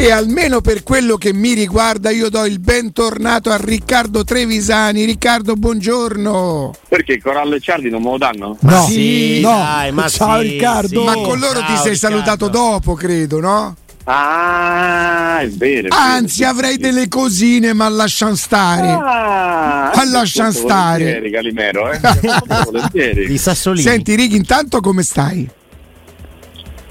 E almeno per quello che mi riguarda io do il bentornato a Riccardo Trevisani. Riccardo, buongiorno. Perché Corallo e Ciardi non me lo danno? No, sì, no. dai, ma Ciao sì, Riccardo. sì. Ma con loro ti Ciao, sei Riccardo. salutato dopo, credo, no? Ah, è vero. è vero, Anzi, sì, avrei sì. delle cosine, ma lasciamo stare. Ah, Ma lasciam molto stare. volentieri, Calimero, eh. Volentieri. Di Sassolini. Senti, Ricky, intanto come stai?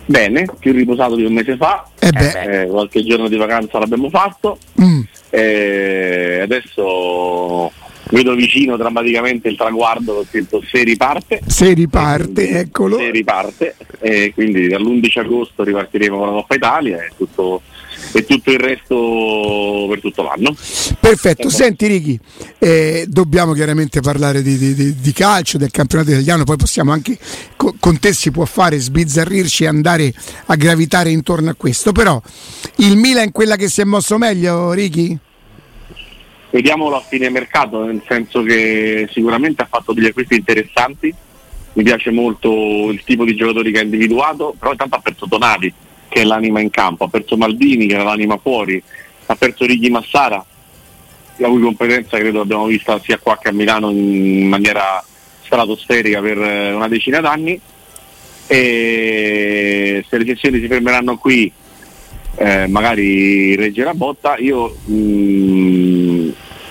Bene, più riposato di un mese fa. Eh. Eh, qualche giorno di vacanza l'abbiamo fatto. Mm. Eh, adesso vedo vicino drammaticamente il traguardo scritto se riparte. Se riparte, eccolo. Se riparte. E quindi dall'11 agosto ripartiremo con la Coppa Italia e tutto, e tutto il resto per tutto l'anno. Perfetto, senti Ricky, eh, dobbiamo chiaramente parlare di, di- di- calcio, del campionato italiano, poi possiamo anche, co- con te si può fare, sbizzarrirci e andare a gravitare intorno a questo, però il Milan è quella che si è mosso meglio, Ricky? Vediamolo a fine mercato, nel senso che sicuramente ha fatto degli acquisti interessanti. Mi piace molto il tipo di giocatori che ha individuato, però intanto ha perso Tonali, che è l'anima in campo, ha perso Maldini, che era l'anima fuori, ha perso Righi Massara, la cui competenza credo abbiamo vista sia qua che a Milano in maniera stratosferica per eh, una decina d'anni. E se le sessioni si fermeranno qui, eh, magari regge la botta, io mh,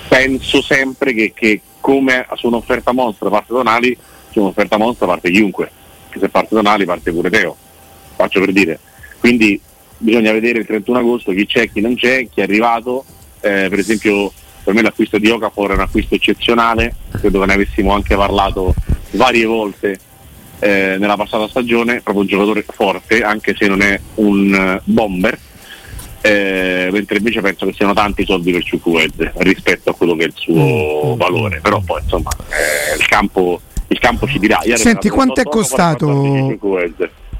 penso sempre che, che come su un'offerta mostra parte Donali, su un'offerta mostra parte chiunque, che se parte Donali parte pure Teo, faccio per dire. Quindi bisogna vedere il 31 agosto chi c'è, chi non c'è, chi è arrivato, Eh, per esempio per me l'acquisto di Okafor è un acquisto eccezionale, credo che ne avessimo anche parlato varie volte eh, nella passata stagione, proprio un giocatore forte, anche se non è un eh, bomber, eh, mentre invece penso che siano tanti soldi per Ciucued rispetto a quello che è il suo valore, però poi insomma eh, il, campo, il campo ci dirà. Ieri Senti, quanto è costato?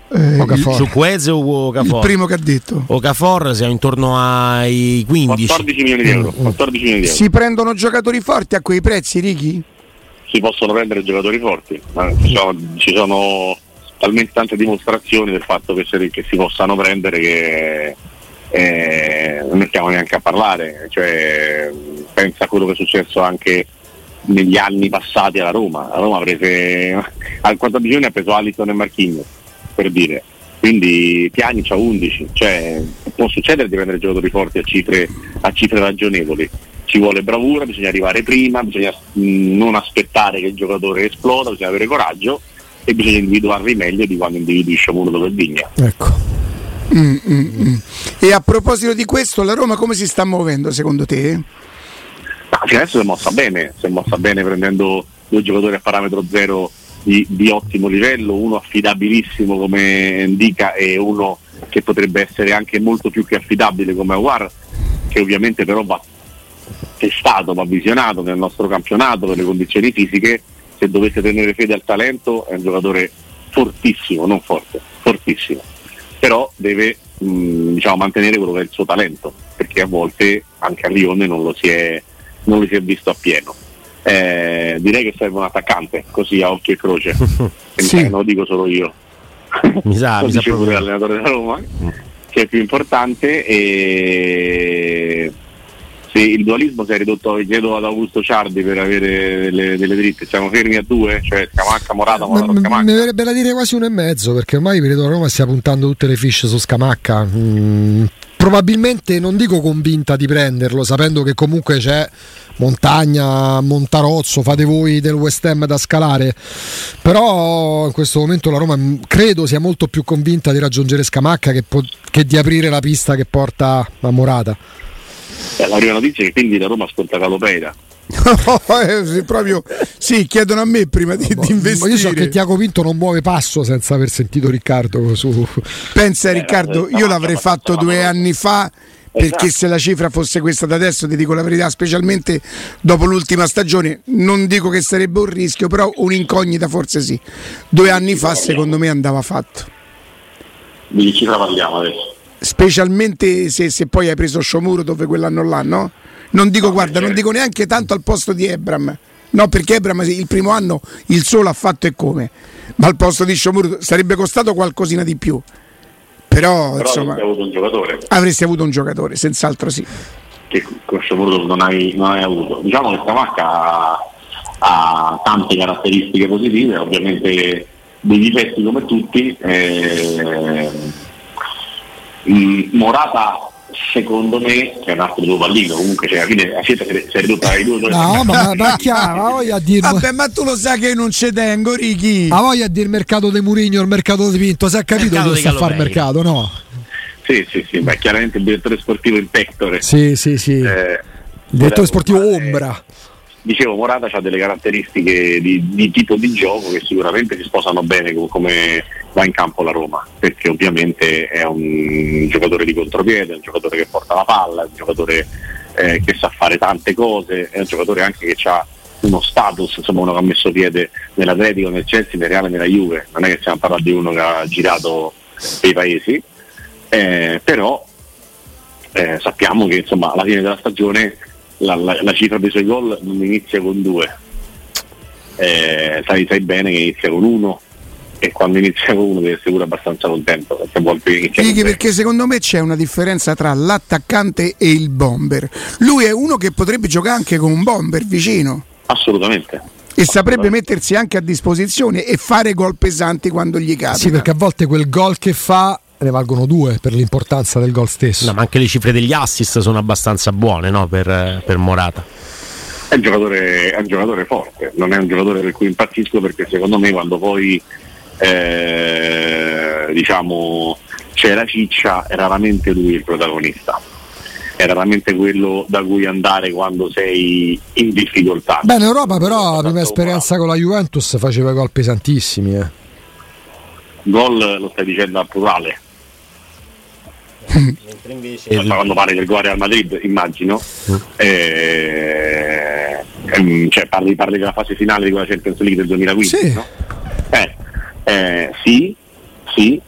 14 Ciucued. Eh, Okafor. il, Su Queze o il Okafor? primo che ha detto. Okafor siamo intorno ai 15. 14 milioni di euro, 14 milioni di euro. Si prendono giocatori forti a quei prezzi, Ricky? si possono prendere giocatori forti, ma ci sono, ci sono talmente tante dimostrazioni del fatto che, se- che si possano prendere che eh, non ne stiamo neanche a parlare, cioè, pensa a quello che è successo anche negli anni passati alla Roma, la Roma ha prese al 14 giorni ha preso Alisson e Marchigno per dire, quindi Piani c'ha 11, cioè può succedere di prendere giocatori forti a cifre, a cifre ragionevoli, ci vuole bravura, bisogna arrivare prima, bisogna mh, non aspettare che il giocatore esploda, bisogna avere coraggio e bisogna individuarli meglio di quando individui Sciamuro per Vigna. Ecco. Mm, mm, mm. E a proposito di questo, la Roma come si sta muovendo secondo te? Ma fino adesso si è mossa bene, si è mossa bene prendendo due giocatori a parametro zero di, di ottimo livello, uno affidabilissimo come Indica e uno che potrebbe essere anche molto più che affidabile come Aguar, che ovviamente però va testato, va visionato nel nostro campionato per le condizioni fisiche, se dovesse tenere fede al talento è un giocatore fortissimo, non forte, fortissimo, però deve mh, diciamo, mantenere quello che è il suo talento, perché a volte anche a Lione non lo si è, non lo si è visto appieno. Eh, direi che serve un attaccante, così a occhio e croce, E Sì. non lo dico solo io, Mi sa, lo mi sa dice pure proprio. l'allenatore della Roma, che è più importante e sì, il dualismo si è ridotto, chiedo ad Augusto Ciardi per avere delle, delle dritte, siamo fermi a due, cioè Scamacca, Morata, Ma- Morata, mi Scamacca. mi verrebbe da dire quasi uno e mezzo perché ormai credo che Roma stia puntando tutte le fiche su Scamacca. Mm, probabilmente non dico convinta di prenderlo, sapendo che comunque c'è Montagna, Montarozzo, fate voi del West Ham da scalare. Però in questo momento la Roma mm, credo sia molto più convinta di raggiungere Scamacca che, po- che di aprire la pista che porta a Morata. Eh, la prima notizia è che quindi la Roma ascolta Calopeira. Eh, proprio, sì, chiedono a me prima di, di Ma investire. io so che Tiago Pinto non muove passo senza aver sentito Riccardo su, Pensa Eh, Riccardo, io no, l'avrei no, fatto no, due no, no. anni fa perché Esatto. se la cifra fosse questa da adesso, ti dico la verità, specialmente dopo l'ultima stagione, non dico che sarebbe un rischio, però un'incognita forse sì. Due anni fa secondo me andava fatto. Di che cifra parliamo adesso? Specialmente se, se poi hai preso Sciomuro dove quell'anno là, no? Non dico, guarda, non dico neanche tanto al posto di Ebram. No, perché Ebram il primo anno il solo ha fatto e come. Ma al posto di Sciomuro sarebbe costato qualcosina di più. però, Però insomma avresti avuto un giocatore avresti avuto un giocatore, senz'altro sì. che con modo non hai, non hai avuto. Diciamo che Scamacca ha, ha tante caratteristiche positive, ovviamente dei difetti come tutti. eh, mm, Morata secondo me che è un altro tuo pallino, comunque cioè, alla fine la scelta si è ridotta ai due No, ma, ma chiaro, ma voglia dire. Vabbè, ma tu lo sai che non ci tengo, Ricky. Ma voglia dire il mercato di Murigno, il mercato di Pinto, si è capito di sta a fare mercato, no? Sì, sì, sì, beh, chiaramente il direttore sportivo in pectore. Sì, sì, sì. Eh, il direttore sportivo eh, Ombra. Dicevo, Morata ha delle caratteristiche di, di tipo di gioco che sicuramente si sposano bene con come va in campo la Roma, perché ovviamente è un giocatore di contropiede, è un giocatore che porta la palla, è un giocatore eh, che sa fare tante cose, è un giocatore anche che ha uno status, insomma uno che ha messo piede nell'Atletico, nel Chelsea, nel Reale, nella Juve, non è che stiamo parlando di uno che ha girato per i paesi, eh, però eh, sappiamo che insomma alla fine della stagione la, la- la cifra dei suoi gol non inizia con due, Eh, sai, sai bene che inizia con uno e quando inizia con uno deve essere pure abbastanza contento te. perché secondo me c'è una differenza tra l'attaccante e il bomber. Lui è uno che potrebbe giocare anche con un bomber vicino assolutamente e saprebbe mettersi anche a disposizione e fare gol pesanti quando gli capita. Sì, perché a volte quel gol che fa ne valgono due per l'importanza del gol stesso. No, ma anche le cifre degli assist sono abbastanza buone no, per, per Morata. è un, giocatore, è un giocatore forte, non è un giocatore per cui impazzisco perché secondo me quando poi eh, diciamo c'è la ciccia è raramente lui il protagonista, è raramente quello da cui andare quando sei in difficoltà. Beh, in Europa però la prima Tanto esperienza con la Juventus faceva gol pesantissimi. Eh. Gol lo stai dicendo al plurale, E- quando parli del gol Real Madrid immagino, eh, ehm, cioè parli, parli della fase finale di quella Champions League del 2015, Sì. no? Eh, eh, sì, sì,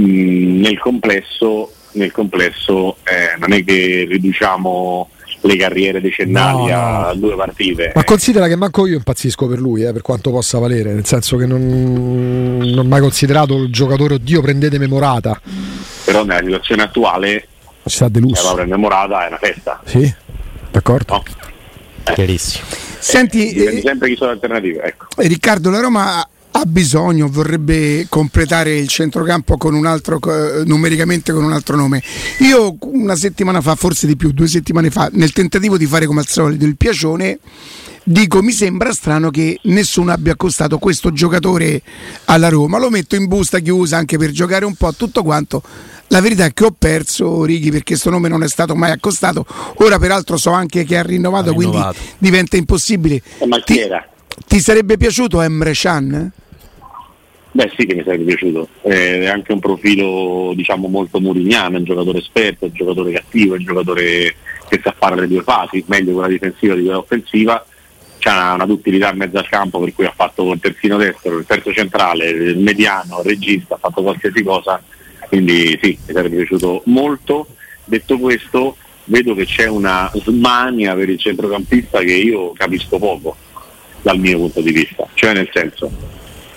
Mm, nel complesso, nel complesso eh, non è che riduciamo le carriere decennali No, no. a due partite. Ma considera che manco io impazzisco per lui, eh, per quanto possa valere, nel senso che non, non ho mai considerato il giocatore, oddio, prendetemi Morata. Però nella situazione attuale Ci sta la deluso. Laura innamorata è una festa. Sì, d'accordo. No? Chiarissimo. Senti, eh, sempre chi sono le alternative. Ecco. Riccardo, la Roma ha bisogno, vorrebbe completare il centrocampo con un altro, numericamente con un altro nome. Io una settimana fa, forse di più, due settimane fa, nel tentativo di fare come al solito il piacione, dico mi sembra strano che nessuno abbia accostato questo giocatore alla Roma. Lo metto in busta chiusa anche per giocare un po' tutto quanto. La verità è che ho perso Righi perché questo nome non è stato mai accostato. Ora peraltro so anche che ha rinnovato, Ha quindi rinnovato. diventa impossibile. Ti- ti sarebbe piaciuto Emre Can? Beh sì che mi sarebbe piaciuto, Eh, è anche un profilo diciamo molto murignano, è un giocatore esperto, è un giocatore cattivo, è un giocatore che sa fare le due fasi, meglio quella difensiva di quella offensiva, c'ha una duttilità in mezzo al campo per cui ha fatto il terzino destro, il terzo centrale, il mediano, il regista, ha fatto qualsiasi cosa, quindi sì, mi sarebbe piaciuto molto. Detto questo, vedo che c'è una smania per il centrocampista che io capisco poco dal mio punto di vista, cioè nel senso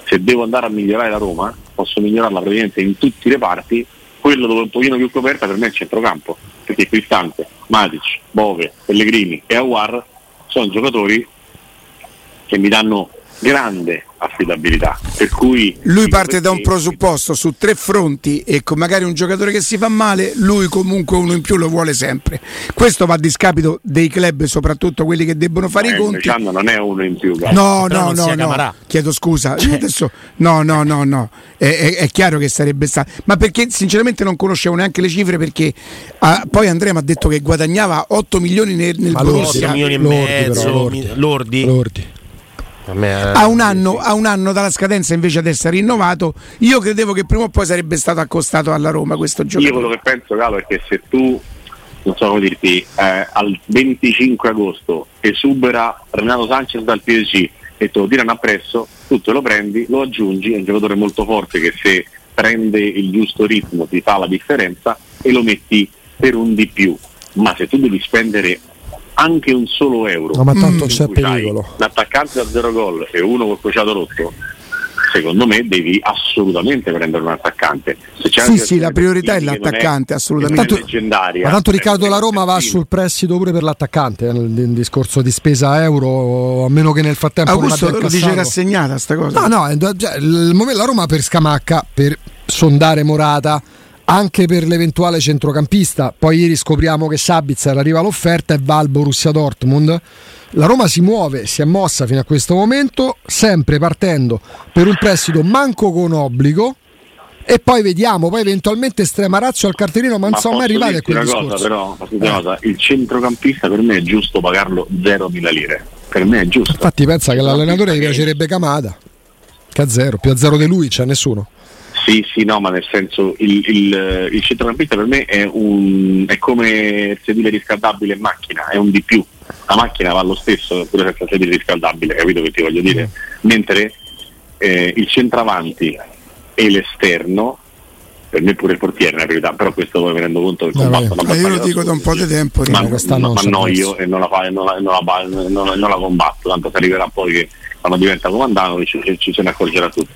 se devo andare a migliorare la Roma, posso migliorarla praticamente in tutte le parti, quello dove è un pochino più coperta per me è il centrocampo, perché Cristante, Matic, Bove, Pellegrini e Aguar sono giocatori che mi danno grande affidabilità, per cui Lui parte da un presupposto su tre fronti e con magari un giocatore che si fa male, lui comunque uno in più lo vuole sempre. Questo va a discapito dei club, soprattutto quelli che debbono fare i Eh, conti. Luciano non è uno in più, guarda. No, Però no, no, no. Chiedo scusa. Adesso, no, no, no, no. È, è- è chiaro che sarebbe stato. Ma perché sinceramente non conoscevo neanche le cifre perché ah, poi Andrea mi ha detto che guadagnava 8 milioni nel, nel Ma Otto Borussia. milioni e Lordi, mezzo, però, lordi. lordi. Lordi. A eh, A un, anno, a un anno dalla scadenza invece ad essere rinnovato, io credevo che prima o poi sarebbe stato accostato alla Roma questo Io giocatore. quello che penso, Carlo, è che se tu, non so come dirti, eh, al 25 agosto esubera Renato Sanchez dal PSG e te lo tirano appresso, tu te lo prendi, lo aggiungi, è un giocatore molto forte che se prende il giusto ritmo ti fa la differenza e lo metti per un di più. Ma se tu devi spendere anche un solo euro No, ma tanto in c'è pericolo. l'attaccante da zero gol e uno col crociato rotto, secondo me devi assolutamente prendere un attaccante. Se c'è Sì, sì, la priorità è l'attaccante, assolutamente. è Tanto- leggendaria. Ma tanto Riccardo La Roma va sul prestito pure per l'attaccante, eh, nel, nel discorso di spesa euro, a meno che nel frattempo Augusto non lo abbia dice rassegnata sta cosa. No, no, momento- la Roma per Scamacca, per sondare Morata, anche per l'eventuale centrocampista. Poi ieri scopriamo che Sabitzer arriva all'offerta e va al Borussia Dortmund. La Roma si muove, si è mossa fino a questo momento, sempre partendo per un prestito manco con obbligo. E poi vediamo, poi eventualmente estrema razzo al cartellino, ma posso mai arrivare a quel una discorso. cosa, però, una cosa, il centrocampista per me è giusto pagarlo 0.000 lire. Per me è giusto. Infatti pensa che l'allenatore gli piacerebbe Camada, che a zero, più a zero di lui c'è nessuno. Sì, sì, no, ma nel senso il, il, il centrocampista per me è, un, è come il sedile riscaldabile in macchina, è un di più. La macchina va lo stesso pure senza sedile riscaldabile, capito che ti voglio dire? Mentre eh, il centravanti e l'esterno, per me pure il portiere è una priorità, però questo poi mi rendo conto che il combatto Ma io lo dico da un po' di tempo. ma, quest'anno ma, c'è annoio prezzo. e non la, fa- non la- non la- non- non la combatto, tanto si arriverà poi che quando diventa comandante ci, ci se ne accorgerà tutti.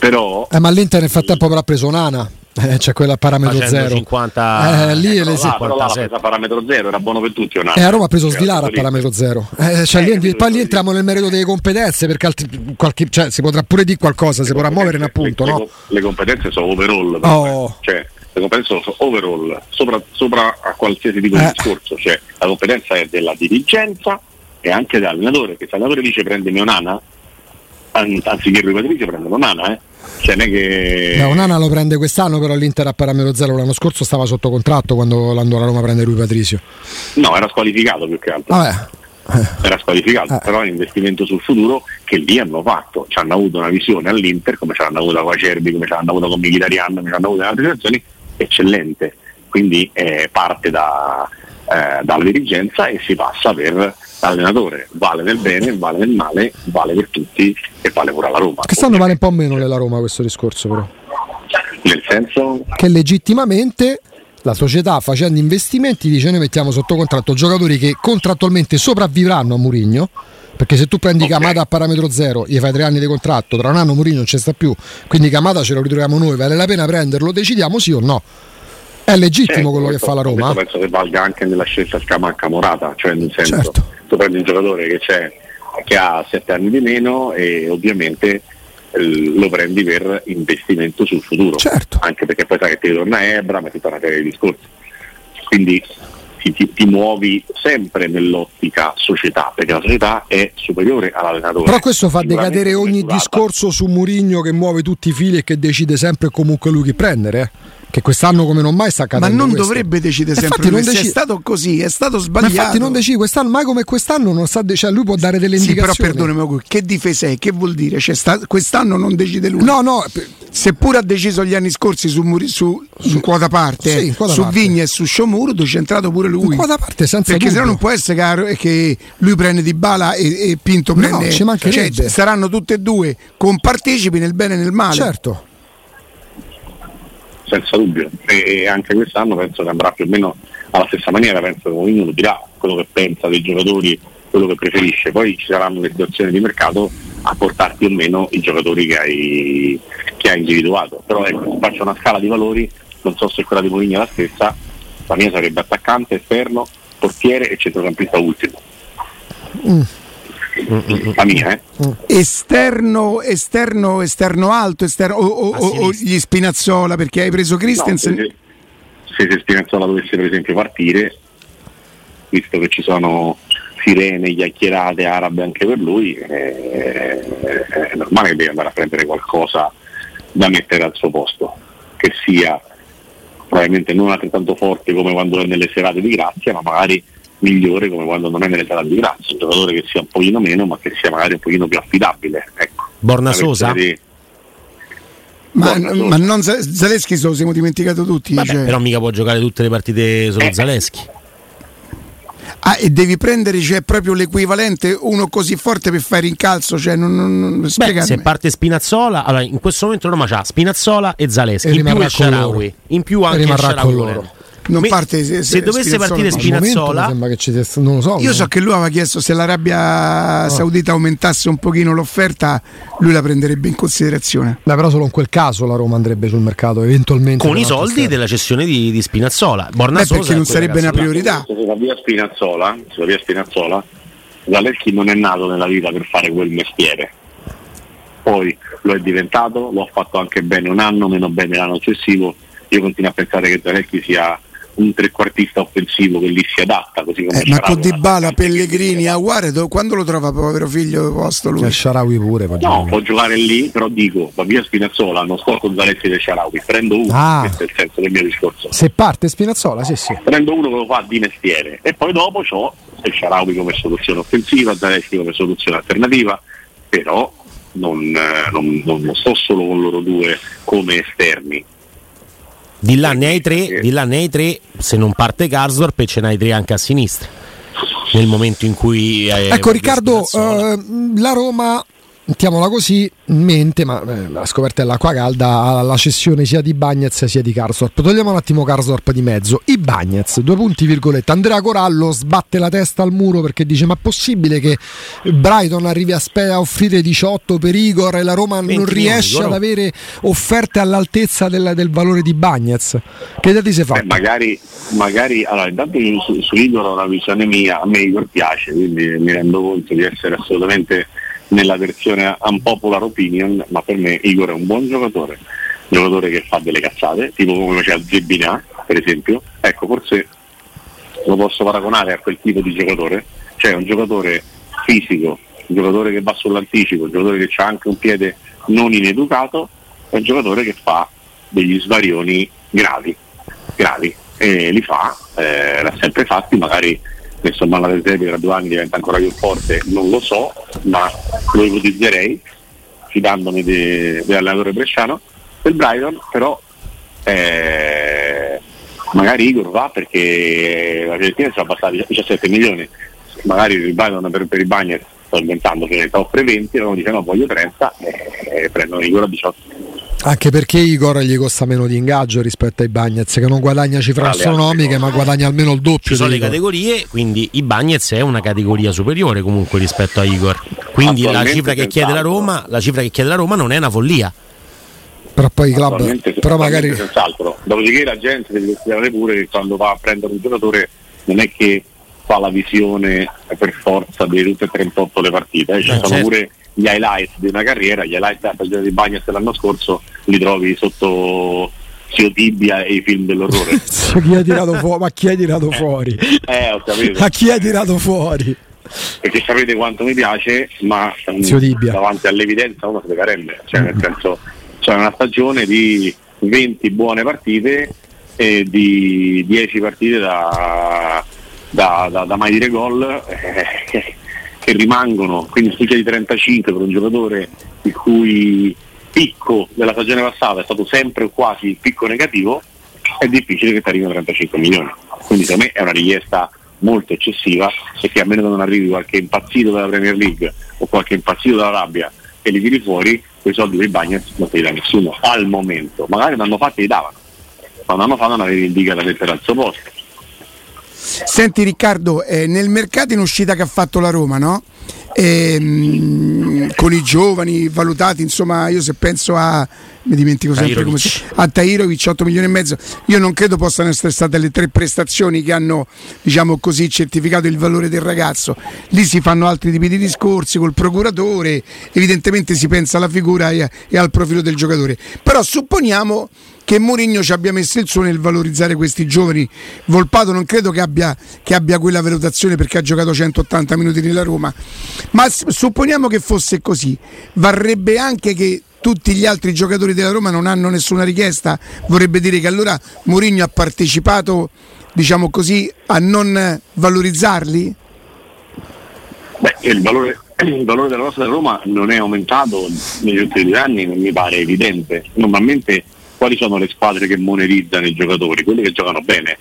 Però Eh, ma l'Inter nel frattempo avrà preso Nana, eh, c'è quella a parametro zero. 50 Eh, lì però le- là, però là l'ha 57. presa a parametro zero, era buono per tutti. o no? E a Roma ha preso Svilara a lì- parametro zero. Eh, cioè, lì- capito, poi lì lì- entriamo nel merito delle competenze perché altri- qualche- cioè, si potrà pure dire qualcosa, si potrà muovere in appunto, le, no? le, le competenze sono overall, Oh. cioè le competenze sono overall, sopra, sopra a qualsiasi tipo di Eh. discorso, cioè la competenza è della dirigenza e anche dell'allenatore, che se l'allenatore dice prende Onana, an- anziché Rui Patricio prende Onana, eh. Cioè, non è che... Beh, Onana lo prende quest'anno, però l'Inter a parametro zero l'anno scorso stava sotto contratto quando andò la Roma prende lui Patrizio. No, era squalificato più che altro. Vabbè, Era squalificato, Eh. però è un investimento sul futuro che lì hanno fatto. Ci hanno avuto una visione all'Inter, come ce l'hanno avuta con Acerbi, come ce l'hanno avuta con Mkhitaryan, come ce l'hanno avuta in altre situazioni, eccellente. Quindi eh, parte da, eh, dalla dirigenza e si passa per l'allenatore. Vale nel bene, vale nel male, vale per tutti e vale pure alla Roma. quest'anno vale un po' meno della Roma questo discorso però. Nel senso, Che legittimamente la società facendo investimenti dice noi mettiamo sotto contratto giocatori che contrattualmente sopravvivranno a Murigno. Perché se tu prendi Ok. Camada a parametro zero, gli fai tre anni di contratto, tra un anno Murigno non ci sta più, quindi Camada ce lo ritroviamo noi, vale la pena prenderlo, decidiamo sì o no. È legittimo eh, quello che questo- fa la Roma. questo penso che valga anche nella scelta Scamacca Morata, cioè nel senso Certo. tu prendi un giocatore che, c'è, che ha sette anni di meno e ovviamente eh, lo prendi per investimento sul futuro. Certo. Anche perché poi sai che ti ritorna Ebra, ma tutta una serie di discorsi. Quindi ti, ti- ti muovi sempre nell'ottica società, perché la società è superiore all'allenatore. Però questo fa decadere ogni discorso su Murigno che muove tutti i fili e che decide sempre comunque lui chi prendere. eh. Che quest'anno come non mai sta Ma accadendo. non questo. dovrebbe decidere sempre infatti lui. Se decide- È stato così, è stato Ma sbagliato. infatti non decide quest'anno, mai come quest'anno non sa cioè lui può dare delle Sì, però indicazioni. perdonami, Augusto, che difesa è? Che vuol dire? Cioè, sta- quest'anno non decide lui. No, no, Seppure ha deciso gli anni scorsi su, Muri- su, su quota parte, Sì, quota su parte. Vigna e su Sciomuro, c'è entrato pure lui. In quota parte, senza Perché sennò dubbio. non può essere caro che lui prende Di Bala e, e Pinto No, prende. ci mancherebbe. cioè, saranno tutte e due compartecipi nel bene e nel male. certo. Senza dubbio. E, anche quest'anno penso che andrà più o meno alla stessa maniera, penso che ognuno dirà quello che pensa dei giocatori, quello che preferisce, poi ci saranno le situazioni di mercato a portare più o meno i giocatori che hai, che hai individuato, però ecco, faccio una scala di valori, non so se quella di Mourinho è la stessa, la mia sarebbe attaccante, esterno, portiere e centrocampista ultimo. La mia, eh? Esterno, esterno, esterno alto, esterno, o, o- o- o gli Spinazzola perché hai preso No, Christensen. se, se, se Spinazzola dovesse per esempio partire, visto che ci sono sirene, chiacchierate arabe anche per lui, eh, è normale che deve andare a prendere qualcosa da mettere al suo posto, che sia probabilmente non altrettanto forte come quando è nelle serate di grazia, ma magari migliore come quando non è nelle serate di grazia, un giocatore che sia un pochino meno, ma che sia magari un pochino più affidabile. Ecco. Borna Sosa? di- Ma, ma non Zaleschi se lo siamo dimenticato tutti. Vabbè, cioè. però mica può giocare tutte le partite solo Eh. Zaleschi. Ah, e devi prendere cioè, proprio l'equivalente, uno così forte per fare incalzo. Cioè, non, non, non Beh, se parte Spinazzola, allora in questo momento Roma c'ha Spinazzola e Zaleschi, E in più rimarrà il con Sharawi, loro. in più anche il rimarrà Sharawi con volendo. loro. Non parte se se, dovesse partire Spinazzola- che ci sia- non lo so. Io no? so che lui aveva chiesto se l'Arabia Saudita aumentasse un pochino l'offerta, lui la prenderebbe in considerazione. Beh, però solo in quel caso la Roma andrebbe sul mercato, eventualmente. con i soldi esterno. della cessione di, di Spinazzola. Borna Beh, Sosa perché non sarebbe una priorità. Se va via Spinazzola, se va via Spinazzola, Zaleschi non è nato nella vita per fare quel mestiere. Poi lo è diventato, lo ha fatto anche bene un anno, meno bene l'anno successivo. Io continuo a pensare che Zaleschi sia un trequartista offensivo che lì si adatta, così come Eh, ma con Sharawi. Dybala, Pellegrini, Aguare, do- quando lo trova povero figlio posto lui? E Sharawi pure. poi No, gioca. può giocare lì, però dico, va via Spinazzola, non sto con Zaleschi del Sharawi, prendo uno, Ah. questo è il senso del mio discorso. Se parte Spinazzola, sì, sì. prendo uno che lo fa di mestiere e poi dopo ho Sharawi come soluzione offensiva, Zaleschi come soluzione alternativa, però non, eh, non- non- non sto solo con loro due come esterni. Di là ne hai tre, di là ne hai tre, se non parte Karsdorp e ce n'hai tre anche a sinistra. Nel momento in cui eh, Ecco Riccardo, eh, la Roma, mettiamola così, in mente, ma eh, la scoperta dell'acqua calda, ha la cessione sia di Bagnez sia di Karsdorp. Togliamo un attimo Karsdorp di mezzo. I Bagnez, due punti virgolette. Andrea Corallo sbatte la testa al muro perché dice ma è possibile che Brighton arrivi a, spe- a offrire 18 per Igor e la Roma 20 non riesce ad avere offerte all'altezza del, del valore di Bagnez? Che idea ti sei Beh, fatta? magari, magari allora, intanto io su, su Igor ho una visione mia, a me Igor piace, quindi mi rendo conto di essere assolutamente nella versione unpopular opinion, ma per me Igor è un buon giocatore, un giocatore che fa delle cazzate, tipo come faceva Zebina, per esempio, ecco forse lo posso paragonare a quel tipo di giocatore, cioè un giocatore fisico, un giocatore che va sull'anticipo, un giocatore che ha anche un piede non ineducato, è un giocatore che fa degli svarioni gravi, gravi, e li fa, eh, l'ha sempre fatti, magari messo a mano del Zepi tra due anni diventa ancora più forte, non lo so, ma lo ipotizzerei, fidandomi de- dell'allenatore bresciano, del Brighton, però eh, magari Igor va perché la Fiorentina ci ha passato 17 milioni, magari il Brighton per, per i Bagnets sto inventando che offre 20, e uno dice no voglio 30 e prendono Igor a 18. Anche perché Igor gli costa meno di ingaggio rispetto ai Bagnets, che non guadagna cifre Tra astronomiche, ma guadagna almeno il doppio. ci sono le Igor. categorie, quindi i Bagnets è una categoria superiore comunque rispetto a Igor. Quindi la cifra che chiede la senz'altro. Roma, la cifra che chiede la Roma non è una follia. Però poi i club, però magari senz'altro. Dopodiché la gente deve considerare pure che quando va a prendere un giocatore non è che fa la visione per forza di tutte e 38 le partite, eh. ci Eh, sono certo. pure gli highlights di una carriera, gli highlights della stagione di Bagnets dell'anno scorso li trovi sotto Zio Tibia e i film dell'orrore. chi ha tirato fuori? Ma chi ha tirato fuori? eh, ho capito. Ma chi ha tirato fuori? perché sapete quanto mi piace, ma mm, Zio Tibia. davanti all'evidenza uno si rende, cioè nel senso c'è una stagione di 20 buone partite e di 10 partite da, da, da- da mai dire gol eh, che, rimangono, quindi spicchia di 35 per un giocatore il cui picco della stagione passata è stato sempre o quasi il picco negativo, è difficile che ti arrivino 35 milioni. Quindi secondo me è una richiesta molto eccessiva e che a meno che non arrivi qualche impazzito dalla Premier League o qualche impazzito dall'Arabia e li tiri fuori, quei soldi dei Bagnets non te li dà nessuno al momento. Magari un anno fa te li davano, ma un anno fa non avevi il Dica da mettere al suo posto. Senti Riccardo, eh, nel mercato in uscita che ha fatto la Roma, no? Ehm, con i giovani valutati, insomma, io se penso a mi dimentico sempre come si a Tairovic 8 milioni e mezzo, io non credo possano essere state le tre prestazioni che hanno, diciamo così, certificato il valore del ragazzo. Lì si fanno altri tipi di discorsi col procuratore, evidentemente si pensa alla figura e, e al profilo del giocatore. Però supponiamo che Mourinho ci abbia messo il suo nel valorizzare questi giovani. Volpato non credo che abbia, che abbia quella valutazione perché ha giocato 180 minuti nella Roma, ma supponiamo che fosse così, varrebbe anche che tutti gli altri giocatori della Roma non hanno nessuna richiesta, vorrebbe dire che allora Mourinho ha partecipato, diciamo così, a non valorizzarli? Beh, il valore, il valore della della Roma non è aumentato negli ultimi anni, non mi pare evidente. Normalmente quali sono le squadre che monetizzano i giocatori? Quelle che giocano bene.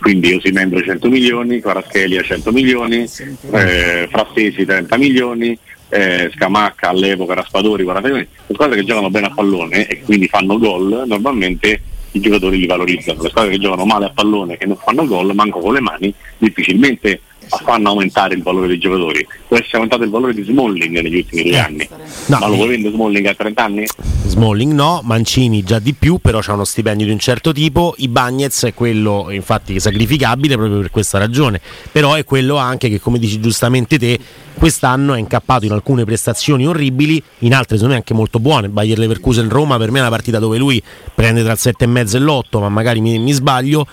Quindi Osimembro 100 milioni, Kvaratskhelia 100 milioni, eh, Frattesi 30 milioni, eh, Scamacca all'epoca Raspadori 40 milioni. Le squadre che giocano bene a pallone e quindi fanno gol normalmente i giocatori li valorizzano. Le squadre che giocano male a pallone, che non fanno gol, manco con le mani, difficilmente fanno aumentare il valore dei giocatori. Può essere aumentato il valore di Smalling negli ultimi due anni. No, Ma lo eh. vuoi vendere Smalling a 30 anni? Smalling no, Mancini già di più, però c'ha uno stipendio di un certo tipo. I Bagnets è quello infatti sacrificabile proprio per questa ragione. Però è quello anche che, come dici giustamente te, quest'anno è incappato in alcune prestazioni orribili, in altre secondo me anche molto buone. Bayer Leverkusen Roma per me è una partita dove lui prende tra il 7,5 e l'8, ma magari mi, mi sbaglio.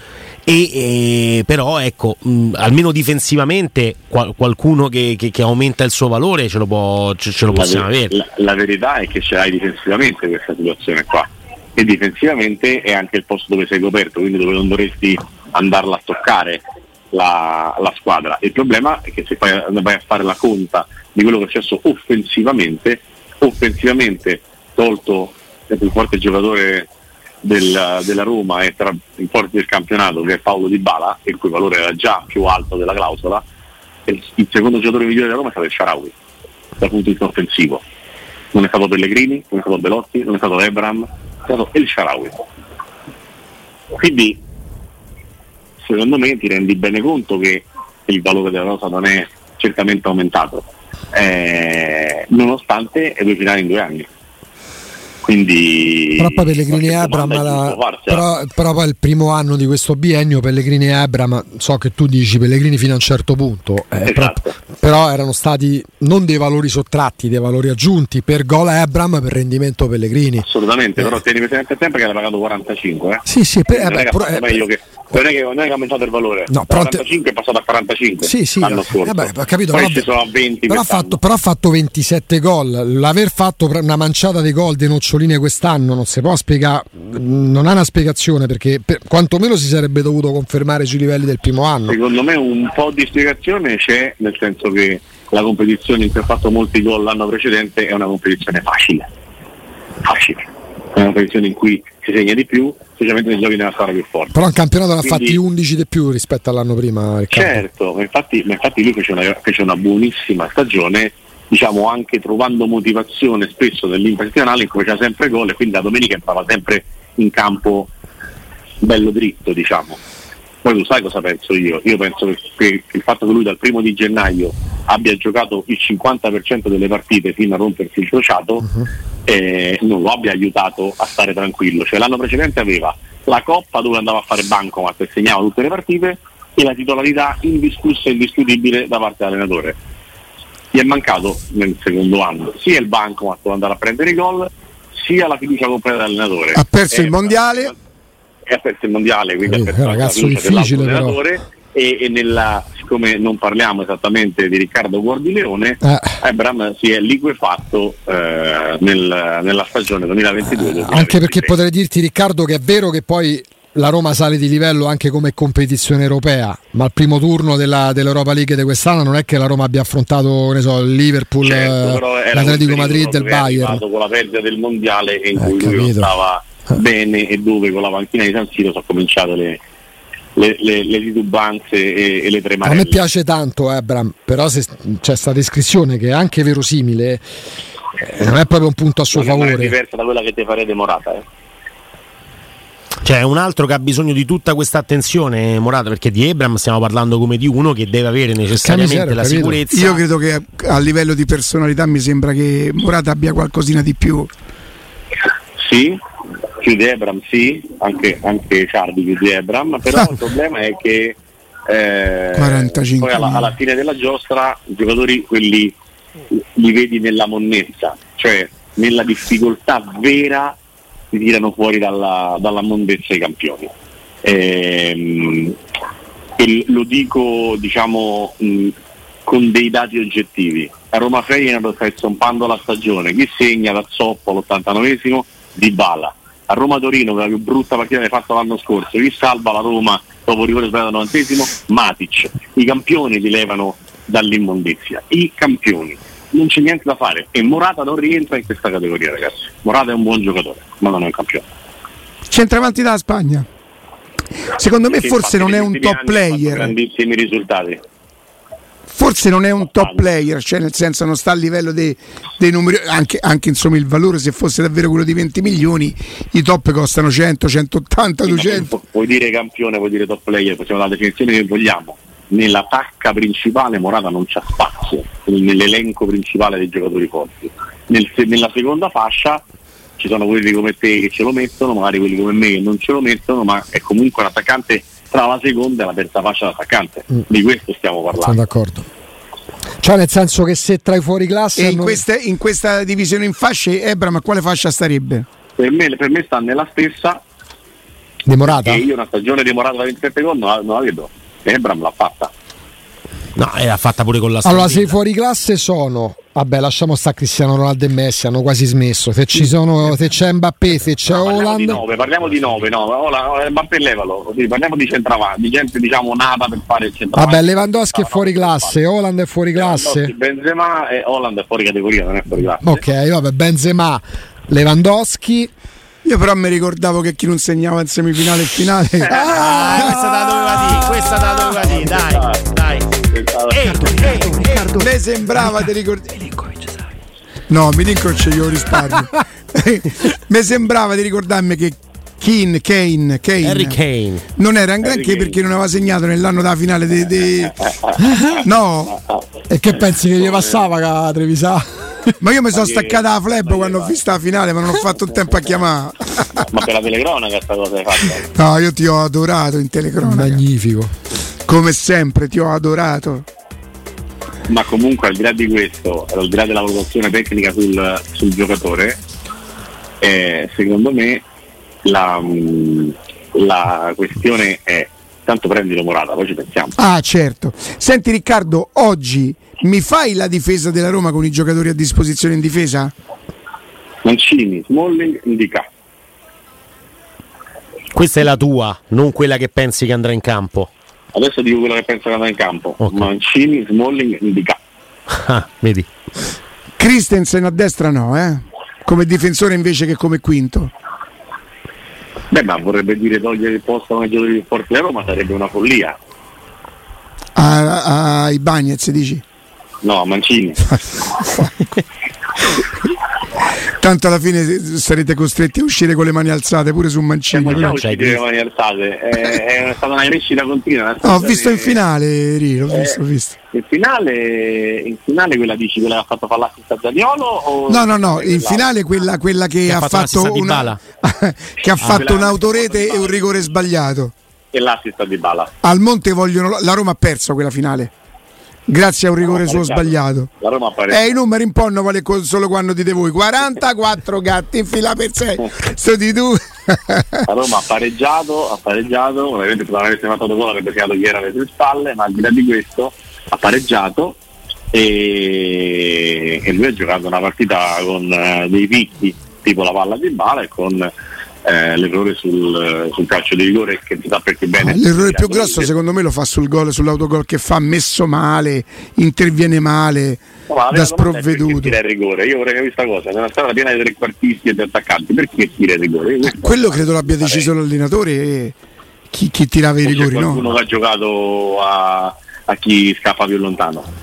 E, e- però ecco, mh, almeno difensivamente qual- qualcuno che, che- che aumenta il suo valore ce lo, può, ce, ce lo possiamo la, ver- avere. la- la verità è che ce l'hai difensivamente questa situazione qua. E difensivamente è anche il posto dove sei coperto, quindi dove non dovresti andarla a toccare la, la squadra. Il problema è che se vai a fare la conta di quello che è successo offensivamente, offensivamente tolto il più forte giocatore del- della Roma e tra i forti del campionato che è Paolo Di Bala, il cui valore era già più alto della clausola, e il, il secondo giocatore migliore della Roma è stato il Sharawi dal punto di vista offensivo. Non è stato Pellegrini, non è stato Belotti, non è stato Ebram, è stato El Sharawi. Quindi secondo me ti rendi bene conto che il valore della rosa non è certamente aumentato, eh, nonostante è due finali in due anni. Quindi Però poi Pellegrini e Abram, la- però, però poi il primo anno di questo biennio Pellegrini e Abram, so che tu dici Pellegrini fino a un certo punto, eh, però, Esatto. però erano stati non dei valori sottratti, dei valori aggiunti per gol Abram per rendimento Pellegrini. Assolutamente, Eh. però tieni presente a tempo che era pagato 45. Eh? Sì, sì, per- eh, beh, però- fatto eh, meglio che, non, è che, non è che ha aumentato il valore, No, però te- 45 è passato a 45 Sì, sì, l'anno eh, scorso. vabbè, ho capito, poi però- a 20 però ha, fatto, però ha fatto 27 gol, l'aver fatto una manciata di gol di noccioline quest'anno non si può spiegare, non ha una spiegazione perché per- quantomeno si sarebbe dovuto confermare sui livelli del primo anno. Secondo me un po' di spiegazione c'è, nel senso che la competizione in cui ha fatto molti gol l'anno precedente è una competizione facile. Facile. È una competizione in cui si segna di più, specialmente nei giochi nella squadra più forte. Però in campionato ne ha Quindi- fatti 11 di più rispetto all'anno prima. Certo, ma infatti, ma infatti lui fece una, fece una buonissima stagione, diciamo anche trovando motivazione spesso nell'infazionale in cui faceva sempre gol e quindi la domenica entrava sempre in campo bello dritto, diciamo. Poi tu sai cosa penso io? Io penso che, il fatto che lui dal primo di gennaio abbia giocato il 50% delle partite fino a rompersi il crociato eh, non lo abbia aiutato a stare tranquillo. Cioè, l'anno precedente aveva la Coppa dove andava a fare bancomat e segnava tutte le partite e la titolarità indiscussa e indiscutibile da parte dell'allenatore. Gli è mancato nel secondo anno sia il bancomat dove andare a prendere i gol, sia la fiducia completa dell'allenatore. Ha perso Eh, il mondiale. e ha perso il mondiale, quindi Eh, ha perso la fiducia difficile, dell'altro allenatore e, e nella, siccome non parliamo esattamente di Riccardo Guardileone, Eh. Ebram si è liquefatto eh, nel- nella stagione 2022 Anche perché potrei dirti Riccardo che è vero che poi la Roma sale di livello anche come competizione europea, ma al primo turno della- dell'Europa League di quest'anno non è che la Roma abbia affrontato ne so, il Liverpool, Certo, eh, l'Atletico Madrid e il Bayern. con la perdita del mondiale in Eh, cui lui stava bene e dove con la panchina di San Siro sono cominciate le, le, le- le titubanze e, e le A tremarelle. me piace tanto Ebram, però se c'è questa descrizione che è anche verosimile, eh, non è proprio un punto a suo Non è- favore. diversa da quella che ti farete Morata. Eh. C'è un altro che ha bisogno di tutta questa attenzione, Morata, perché di Ebram stiamo parlando come di uno che deve avere necessariamente ho la capito. sicurezza. Io credo che a livello di personalità mi sembra che Morata abbia qualcosina di più. Sì, di Ebram sì, anche, anche Ciardi di Ebram, però il problema è che eh, 45 poi alla, alla fine della giostra i giocatori quelli li vedi nella monnezza, cioè nella difficoltà vera si tirano fuori dalla, dalla mondezza i campioni. Ehm, e lo dico diciamo mh, con dei dati oggettivi. A Roma Feyenoord sta zompando la stagione, chi segna da Zoppo all'89esimo? Di Bala. A Roma Torino, che è la più brutta partita che hai fatto l'anno scorso, chi salva la Roma dopo rigore sbagliato al 90esimo? Matic. I campioni li levano dall'immondizia. I campioni. Non c'è niente da fare e Morata non rientra in questa categoria, ragazzi. Morata è un buon giocatore, ma non è un campione. Centravanti dalla Spagna. Secondo me forse non è un top player. Grandissimi risultati. Forse non è un top player, cioè nel senso non sta a livello dei, dei numeri, anche, anche, insomma il valore se fosse davvero quello di 20 milioni, i top costano 100, 180, 200. Puoi dire campione, puoi dire top player, possiamo dare la definizione che vogliamo. Nella tacca principale Morata non c'è spazio, nell'elenco principale dei giocatori forti. Nel, nella seconda fascia ci sono quelli come te che ce lo mettono, magari quelli come me che non ce lo mettono, ma è comunque un attaccante tra la seconda e la terza fascia d'attaccante. Mm. Di questo stiamo parlando. Sono d'accordo. Cioè nel senso che se tra i fuori classe... E in, hanno... queste, in questa divisione in fasce, Ebram a quale fascia starebbe? Per me, per me sta nella stessa. Di Morata? E io una stagione di Morata da 27 gol non, non la vedo. Ebram l'ha fatta. No, e l'ha fatta pure con la Allora, se i fuori classe sono Vabbè, lasciamo stare Cristiano Ronaldo e Messi, hanno quasi smesso. Se, ci sono, se c'è Mbappé, se c'è no, Holland. Di parliamo di 9, no, Mbappé levalo. parliamo di centravanti, di gente diciamo nata per fare il centravanti. Vabbè, Lewandowski è fuori classe, Holland è fuori classe. Benzema e Holland è fuori categoria, non è fuori classe. Ok, vabbè, Benzema, Lewandowski. Io però mi ricordavo che chi non segnava in semifinale e finale. ah, questa da doveva dire, questa da doveva dire, dai, dai. Riccardo, me sembrava di ricordare. No, Milinkovic io risparmio. mi sembrava di ricordarmi che Kane, Kane, Kane, Harry Kane. non era un granché perché non aveva segnato nell'anno della finale de, de... no. E che pensi che gli passava a Trevisà ma io mi sono staccata la fleb quando ho visto la finale ma non ho fatto il tempo a chiamare. Ma per la telecronaca questa cosa hai fatto no io ti ho adorato in telecronaca. Magnifico. Come sempre ti ho adorato ma comunque al di là di questo, al di là della valutazione tecnica sul, sul giocatore, eh, secondo me la, mm, la, questione è tanto prendi la morata, poi ci pensiamo. Ah certo. Senti Riccardo, oggi mi fai la difesa della Roma con i giocatori a disposizione in difesa? Mancini, Smalling, Indica. Questa è la tua, non quella che pensi che andrà in campo. Adesso dico quello che penso che andrà in campo. Okay. Mancini, Smalling, Indica. Ah, vedi. Christensen a destra no, eh? Come difensore invece che come quinto. Beh, ma vorrebbe dire togliere il posto a un giocatore più forte Roma sarebbe una follia. Ai Bagnets dici? No, a Mancini. Tanto alla fine sarete costretti a uscire con le mani alzate pure su Mancini. Eh, non uscire con le mani alzate, è, è stata una crescita continua. No, ho visto in finale, Ri, l'ho visto, ho visto. In finale, in finale quella dici quella che ha fatto fare l'assist a Zaniolo? no, no, no, in finale quella, quella che, che, ha fatto, fatto una, che ha ah, fatto un'autorete e un rigore sbagliato. E l'assist di Bala. Al Monte vogliono la Roma ha perso quella finale grazie a un rigore suo sbagliato. Eh, i numeri un po' non vale solo quando dite voi 44 gatti in fila per 6 sto di tu. La Roma ha pareggiato ha pareggiato ovviamente se non avesse fatto gol avrebbe creato chi era alle sue spalle ma al di là di questo ha pareggiato e, e lui ha giocato una partita con uh, dei picchi tipo la palla di bala e con eh, l'errore sul, sul, calcio di rigore che ti sa perché bene. Ah, l'errore più grosso secondo me lo fa sul gol, sull'autogol che fa messo male, interviene male, no, da sprovveduto. Tira il rigore, io vorrei capire questa cosa, nella strada piena di trequartisti e di attaccanti, perché tira il rigore? Eh, quello credo l'abbia deciso l'allenatore e chi, chi tirava i rigori, qualcuno no? che ha giocato a, a chi scappa più lontano.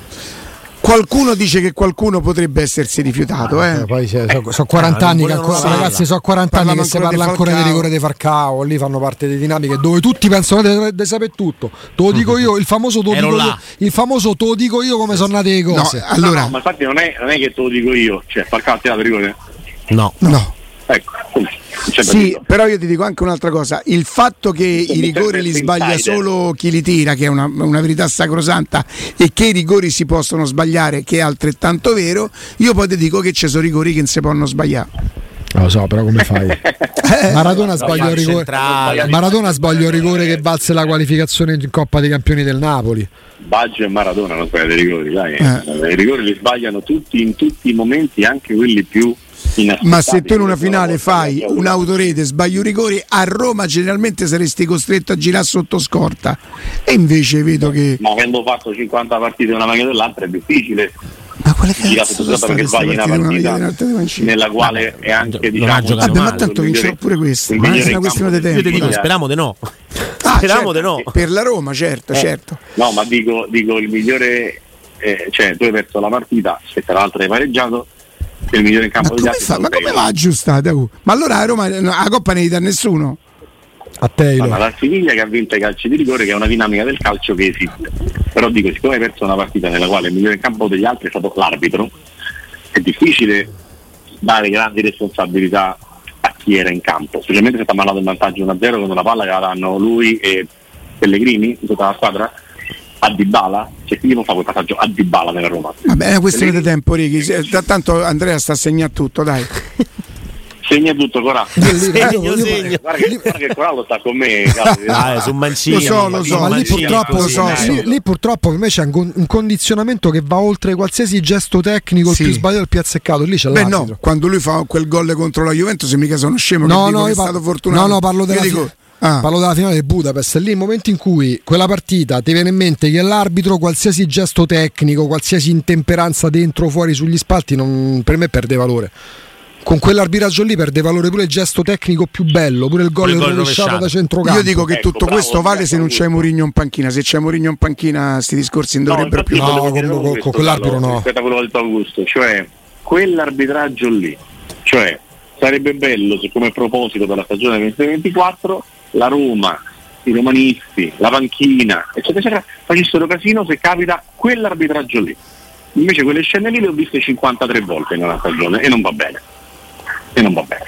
Qualcuno dice che qualcuno potrebbe essersi rifiutato. Eh. Eh, poi sono so 40 anni che ancora, ragazzi, sono 40 anni che si parla ancora di rigore di Farcao. Lì fanno parte di dinamiche dove tutti pensano di sapere tutto. Te lo dico io, il famoso te lo dico io, il famoso te lo dico io come sono nate le cose. No, allora, no, no, ma infatti non è, non è, che te lo dico io, cioè Farcao ha tirato rigore. No, no. Ecco, sì, però io ti dico anche un'altra cosa: il fatto che i rigori li sbaglia solo chi li tira, che è una, una, verità sacrosanta, e che i rigori si possono sbagliare, che è altrettanto vero, io poi ti dico che ci sono rigori che non si possono sbagliare. Lo so, però come fai? Maradona sbaglia il rigore. Maradona sbaglia il rigore che valse la qualificazione in Coppa dei Campioni del Napoli. Baggio e Maradona non sbagliano i rigori, dai. Eh. I rigori li sbagliano tutti in tutti i momenti, anche quelli più ma se tu in una finale fai un'autorete, sbagli un rigore, a Roma generalmente saresti costretto a girare sotto scorta. E invece vedo che. Ma avendo fatto 50 partite una meglio dell'altra è difficile. Ma quale cazzo sono perché sbagli una partita nella quale è anche diciamo, Vabbè, ma tanto vincerò pure questo. Ma è una questione di tempo. Io ti dico, speriamo di no. Ah, speriamo certo, di no. Per la Roma, certo, eh, certo. No, ma dico, dico il migliore eh, cioè tu hai perso la partita e tra l'altro hai pareggiato è il migliore in campo Ma degli come, altri. fa? Ma come va aggiustate? uh? Ma allora a Roma la Coppa ne dà nessuno? A Taylor. Ma la Siviglia che ha vinto i calci di rigore che è una dinamica del calcio che esiste. Però dico, siccome hai perso una partita nella quale il migliore in campo degli altri è stato l'arbitro, è difficile dare grandi responsabilità a chi era in campo, specialmente se ti ha mandato in vantaggio 1-0 con una palla che la danno lui e Pellegrini in tutta la squadra a Dybala, cioè chi non fa quel passaggio a Dybala nella Roma? Va bene, è questione di tempo, Righi. Tanto Andrea sta a segnare tutto, dai. Segna tutto Corà. Io Segno, io- io- segno. Guarda che, guarda che Corallo sta con me. Ah, su Mancini. Lo so, lo so, ma lì purtroppo, lo so, lì, lì purtroppo per me c'è un, un condizionamento che va oltre qualsiasi gesto tecnico, Sì. il più sbagliato, il più azzeccato. Lì c'è Beh, l'arbitro. no, quando lui fa quel gol contro la Juventus, mica sono scemo. che No, dico no, che io è par- stato fortunato. no, no, parlo della, Io fi- dico, ah, parlo della finale del Budapest. Lì il momento in cui quella partita ti viene in mente che l'arbitro, qualsiasi gesto tecnico, qualsiasi intemperanza dentro o fuori sugli spalti, non- per me perde valore. Con quell'arbitraggio lì perde valore pure il gesto tecnico più bello, pure il gol rovesciato da centrocampo. io dico che Ecco, tutto bravo, questo vale se non c'è. Mourinho in panchina. Se c'è Mourinho in panchina, sti discorsi non No, dovrebbero più. No, con- con- con quell'arbitro no. rispetto a quello detto Augusto, cioè quell'arbitraggio lì, cioè sarebbe bello se come proposito per la stagione 2024 la Roma, i romanisti, la panchina, eccetera, eccetera, facessero casino se capita quell'arbitraggio lì. Invece quelle scene lì le ho viste 53 volte in una stagione e non va bene. E non va bene.